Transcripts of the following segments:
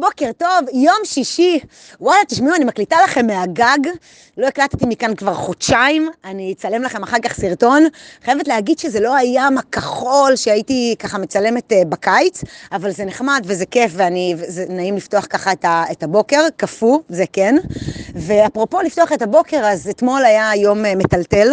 בוקר טוב, יום שישי. וואלה, תשמעו, אני מקליטה לכם מהגג. לא הקלטתי מכאן כבר חודשיים, אני אצלם לכם אחר כך סרטון. חייבת להגיד שזה לא הים הכחול שהייתי ככה מצלמת uh, בקיץ, אבל זה נחמד וזה כיף, וזה נעים לפתוח ככה את הבוקר, קפוא, זה כן. ואפרופו לפתוח את הבוקר, אז אתמול היה יום uh, מטלטל,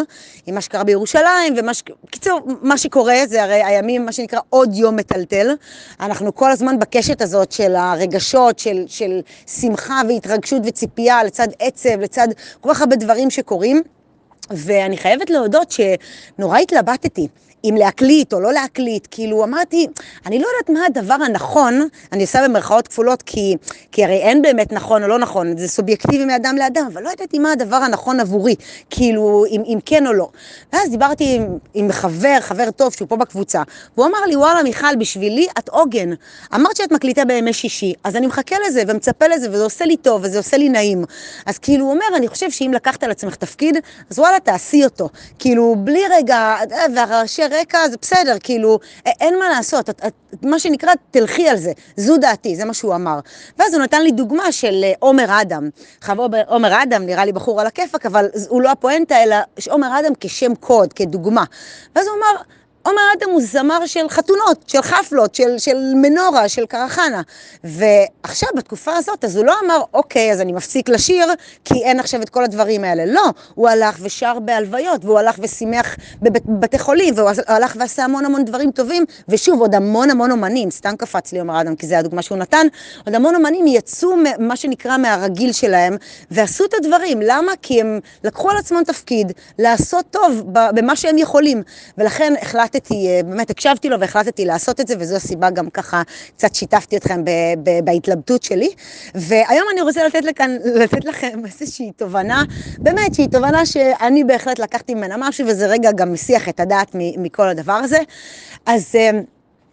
עם מה שקרה בירושלים, ומה ש... קיצור, מה שקורה זה הרי הימים, מה שנקרא עוד יום מטלטל. אנחנו כל הזמן בקשת הזאת של הרגשות, של, של שמחה והתרגשות וציפייה, לצד עצב, לצד כל כך הרבה דברים שקורים. ואני חייבת להודות שנורא התלבטתי. אם להקליט או לא להקליט, כאילו אמרתי, אני לא יודעת מה הדבר הנכון, אני עושה במרכאות כפולות, כי, כי הרי אין באמת נכון או לא נכון, זה סובייקטיבי מאדם לאדם, אבל לא ידעתי מה הדבר הנכון עבורי, כאילו, אם, אם כן או לא. ואז דיברתי עם, עם חבר, חבר טוב שהוא פה בקבוצה, והוא אמר לי, וואלה מיכל, בשבילי את עוגן. אמרת שאת מקליטה בימי שישי, אז אני מחכה לזה ומצפה לזה, וזה עושה לי טוב, וזה עושה לי נעים. אז כאילו, הוא אומר, אני חושב שאם לקחת על עצמך תפקיד, אז וואלה, תעשי אותו. כאילו, בלי רגע, והראשי רקע, זה בסדר, כאילו, אין מה לעשות, את, את, מה שנקרא, תלכי על זה, זו דעתי, זה מה שהוא אמר. ואז הוא נתן לי דוגמה של אה, עומר אדם. חבר עומר אדם, נראה לי בחור על הכיפאק, אבל הוא לא הפואנטה, אלא עומר אדם כשם קוד, כדוגמה. ואז הוא אמר, עומר אדם הוא זמר של חתונות, של חפלות, של, של מנורה, של קרחנה. ועכשיו, בתקופה הזאת, אז הוא לא אמר, אוקיי, אז אני מפסיק לשיר, כי אין עכשיו את כל הדברים האלה. לא, הוא הלך ושר בהלוויות, והוא הלך ושימח בבתי חולים, והוא הלך ועשה המון המון דברים טובים, ושוב, עוד המון המון אומנים, סתם קפץ לי עומר אדם, כי זו הדוגמה שהוא נתן, עוד המון אומנים יצאו, מה שנקרא, מהרגיל שלהם, ועשו את הדברים. למה? כי הם לקחו על עצמם תפקיד, לעשות טוב במה שהם יכולים. ולכן החלטתי החלטתי, אה, באמת הקשבתי לו והחלטתי לעשות את זה, וזו הסיבה גם ככה קצת שיתפתי אתכם בהתלבטות שלי. והיום אני רוצה לתת, לכאן, לתת לכם איזושהי תובנה, באמת שהיא תובנה שאני בהחלט לקחתי ממנה משהו, וזה רגע גם מסיח את הדעת מכל הדבר הזה. אז אה,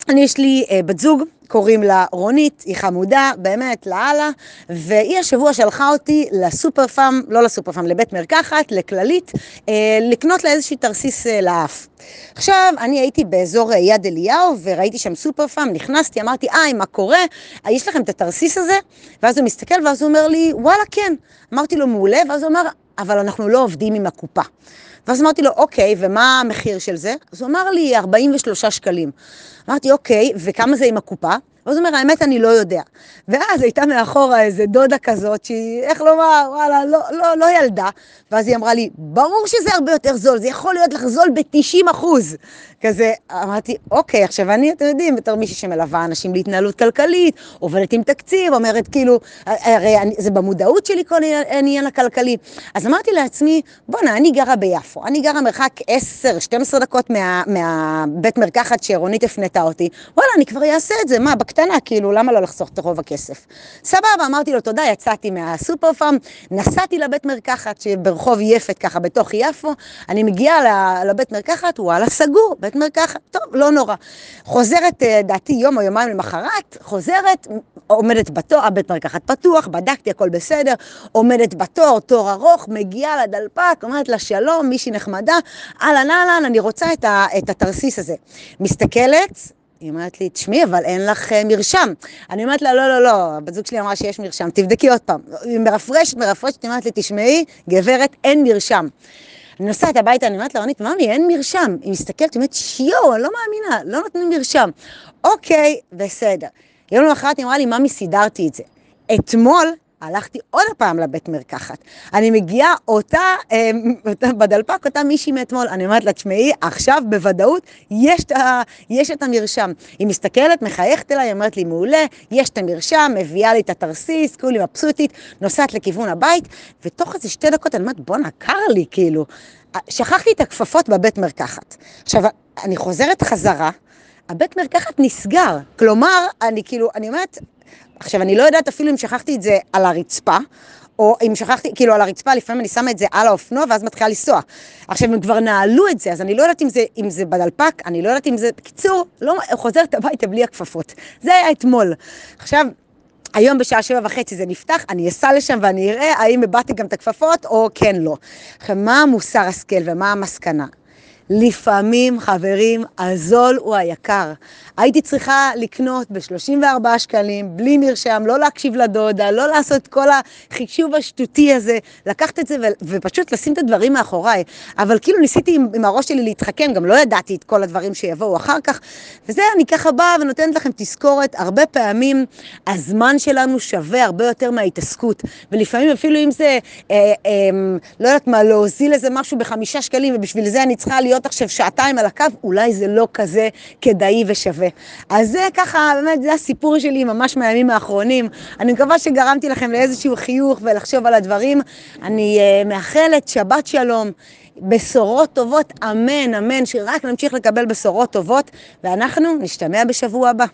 אני, יש לי אה, בת זוג. קוראים לה רונית, היא חמודה, באמת, לאללה, והיא השבוע שלחה אותי לסופר פארם, לא לסופר פארם, לבית מרקחת, לכללית, אה, לקנות לה איזושהי תרסיס אה, לאף. עכשיו, אני הייתי באזור אה, יד אליהו, וראיתי שם סופר פארם, נכנסתי, אמרתי, היי, מה קורה? אה, יש לכם את התרסיס הזה? ואז הוא מסתכל, ואז הוא אומר לי, וואלה, כן. אמרתי לו, מעולה, ואז הוא אמר, אבל אנחנו לא עובדים עם הקופה. ואז אמרתי לו, אוקיי, ומה המחיר של זה? אז הוא אמר לי, 43 שקלים. אמרתי, אוקיי, וכמה זה עם הקופה? ואז הוא אומר, האמת, אני לא יודע. ואז הייתה מאחורה איזה דודה כזאת, שהיא, איך לומר, וואלה, לא, לא, לא ילדה. ואז היא אמרה לי, ברור שזה הרבה יותר זול, זה יכול להיות לך זול ב-90 אחוז. כזה, אמרתי, אוקיי, עכשיו אני, אתם יודעים, בתור מישהי שמלווה אנשים להתנהלות כלכלית, עובדת עם תקציב, אומרת כאילו, הרי אני, זה במודעות שלי כל העניין הכלכלי. אז אמרתי לעצמי, בואנה, אני גרה ביפו, אני גרה מרחק 10-12 דקות מה, מהבית מרקחת שרונית הפנתה אותי, וואלה, אני כבר אעשה את זה, מה, בקטנה, כאילו, למה לא לחסוך את רוב הכסף? סבבה, אמרתי לו, תודה, יצאתי מהסופר פארם, נסעתי לבית מרקחת שברחוב יפת, ככה, בתוך יפו, אני מגיעה לבית מרקחת, וואלה, סגור. בית מרקחת, טוב, לא נורא. חוזרת, אה, דעתי, יום או יומיים למחרת, חוזרת, עומדת בתור, הבית מרקחת פתוח, בדקתי, הכל בסדר, עומדת בתור, תור ארוך, מגיעה לדלפק, אומרת לה שלום, מישהי נחמדה, אהלן אהלן, אני רוצה את, ה, את התרסיס הזה. מסתכלת, היא אומרת לי, תשמעי, אבל אין לך uh, מרשם. אני אומרת לה, לא, לא, לא, הבת זוג שלי אמרה שיש מרשם, תבדקי עוד פעם. היא מרפרשת, מרפרשת, היא אומרת לי, תשמעי, גברת, אין מרשם. אני נוסעת הביתה, אני אומרת לרונית, ממי, אין מרשם. היא מסתכלת, היא אומרת, שיו, אני לא מאמינה, לא נותנים מרשם. אוקיי, בסדר. יום למחרת היא אמרה לי, ממי, סידרתי את זה. אתמול הלכתי עוד פעם לבית מרקחת. אני מגיעה אותה, אה, בדלפק, אותה מישהי מאתמול, אני אומרת לה, תשמעי, עכשיו בוודאות יש, יש את המרשם. היא מסתכלת, מחייכת אליי, אומרת לי, מעולה, יש את המרשם, מביאה לי את התרסיס, כולי מבסוטית, נוסעת לכיוון הבית, ותוך איזה שתי דקות אני אומרת, בואנה, קר לי, כאילו. שכחתי את הכפפות בבית מרקחת. עכשיו, אני חוזרת חזרה, הבית מרקחת נסגר. כלומר, אני כאילו, אני אומרת, עכשיו, אני לא יודעת אפילו אם שכחתי את זה על הרצפה, או אם שכחתי, כאילו על הרצפה, לפעמים אני שמה את זה על האופנוע ואז מתחילה לנסוע. עכשיו, הם כבר נעלו את זה, אז אני לא יודעת אם זה, אם זה בדלפק, אני לא יודעת אם זה... בקיצור, לא, חוזרת הביתה בלי הכפפות. זה היה אתמול. עכשיו... היום בשעה שבע וחצי זה נפתח, אני אסע לשם ואני אראה האם הבאתי גם את הכפפות או כן לא. עכשיו, מה המוסר השכל ומה המסקנה? לפעמים, חברים, הזול הוא היקר. הייתי צריכה לקנות ב-34 שקלים, בלי מרשם, לא להקשיב לדודה, לא לעשות כל החישוב השטותי הזה, לקחת את זה ו- ופשוט לשים את הדברים מאחוריי. אבל כאילו ניסיתי עם, עם הראש שלי להתחכם, גם לא ידעתי את כל הדברים שיבואו אחר כך. וזה, אני ככה באה ונותנת לכם תזכורת, הרבה פעמים הזמן שלנו שווה הרבה יותר מההתעסקות. ולפעמים אפילו אם זה, אה, אה, לא יודעת מה, להוזיל איזה משהו בחמישה שקלים, ובשביל זה אני צריכה להיות עכשיו שעתיים על הקו, אולי זה לא כזה כדאי ושווה. אז זה ככה, באמת, זה הסיפור שלי ממש מהימים האחרונים. אני מקווה שגרמתי לכם לאיזשהו חיוך ולחשוב על הדברים. אני uh, מאחלת שבת שלום. בשורות טובות, אמן, אמן, שרק נמשיך לקבל בשורות טובות, ואנחנו נשתמע בשבוע הבא.